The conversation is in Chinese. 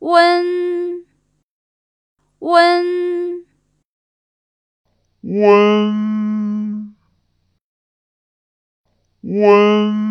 温温。温温。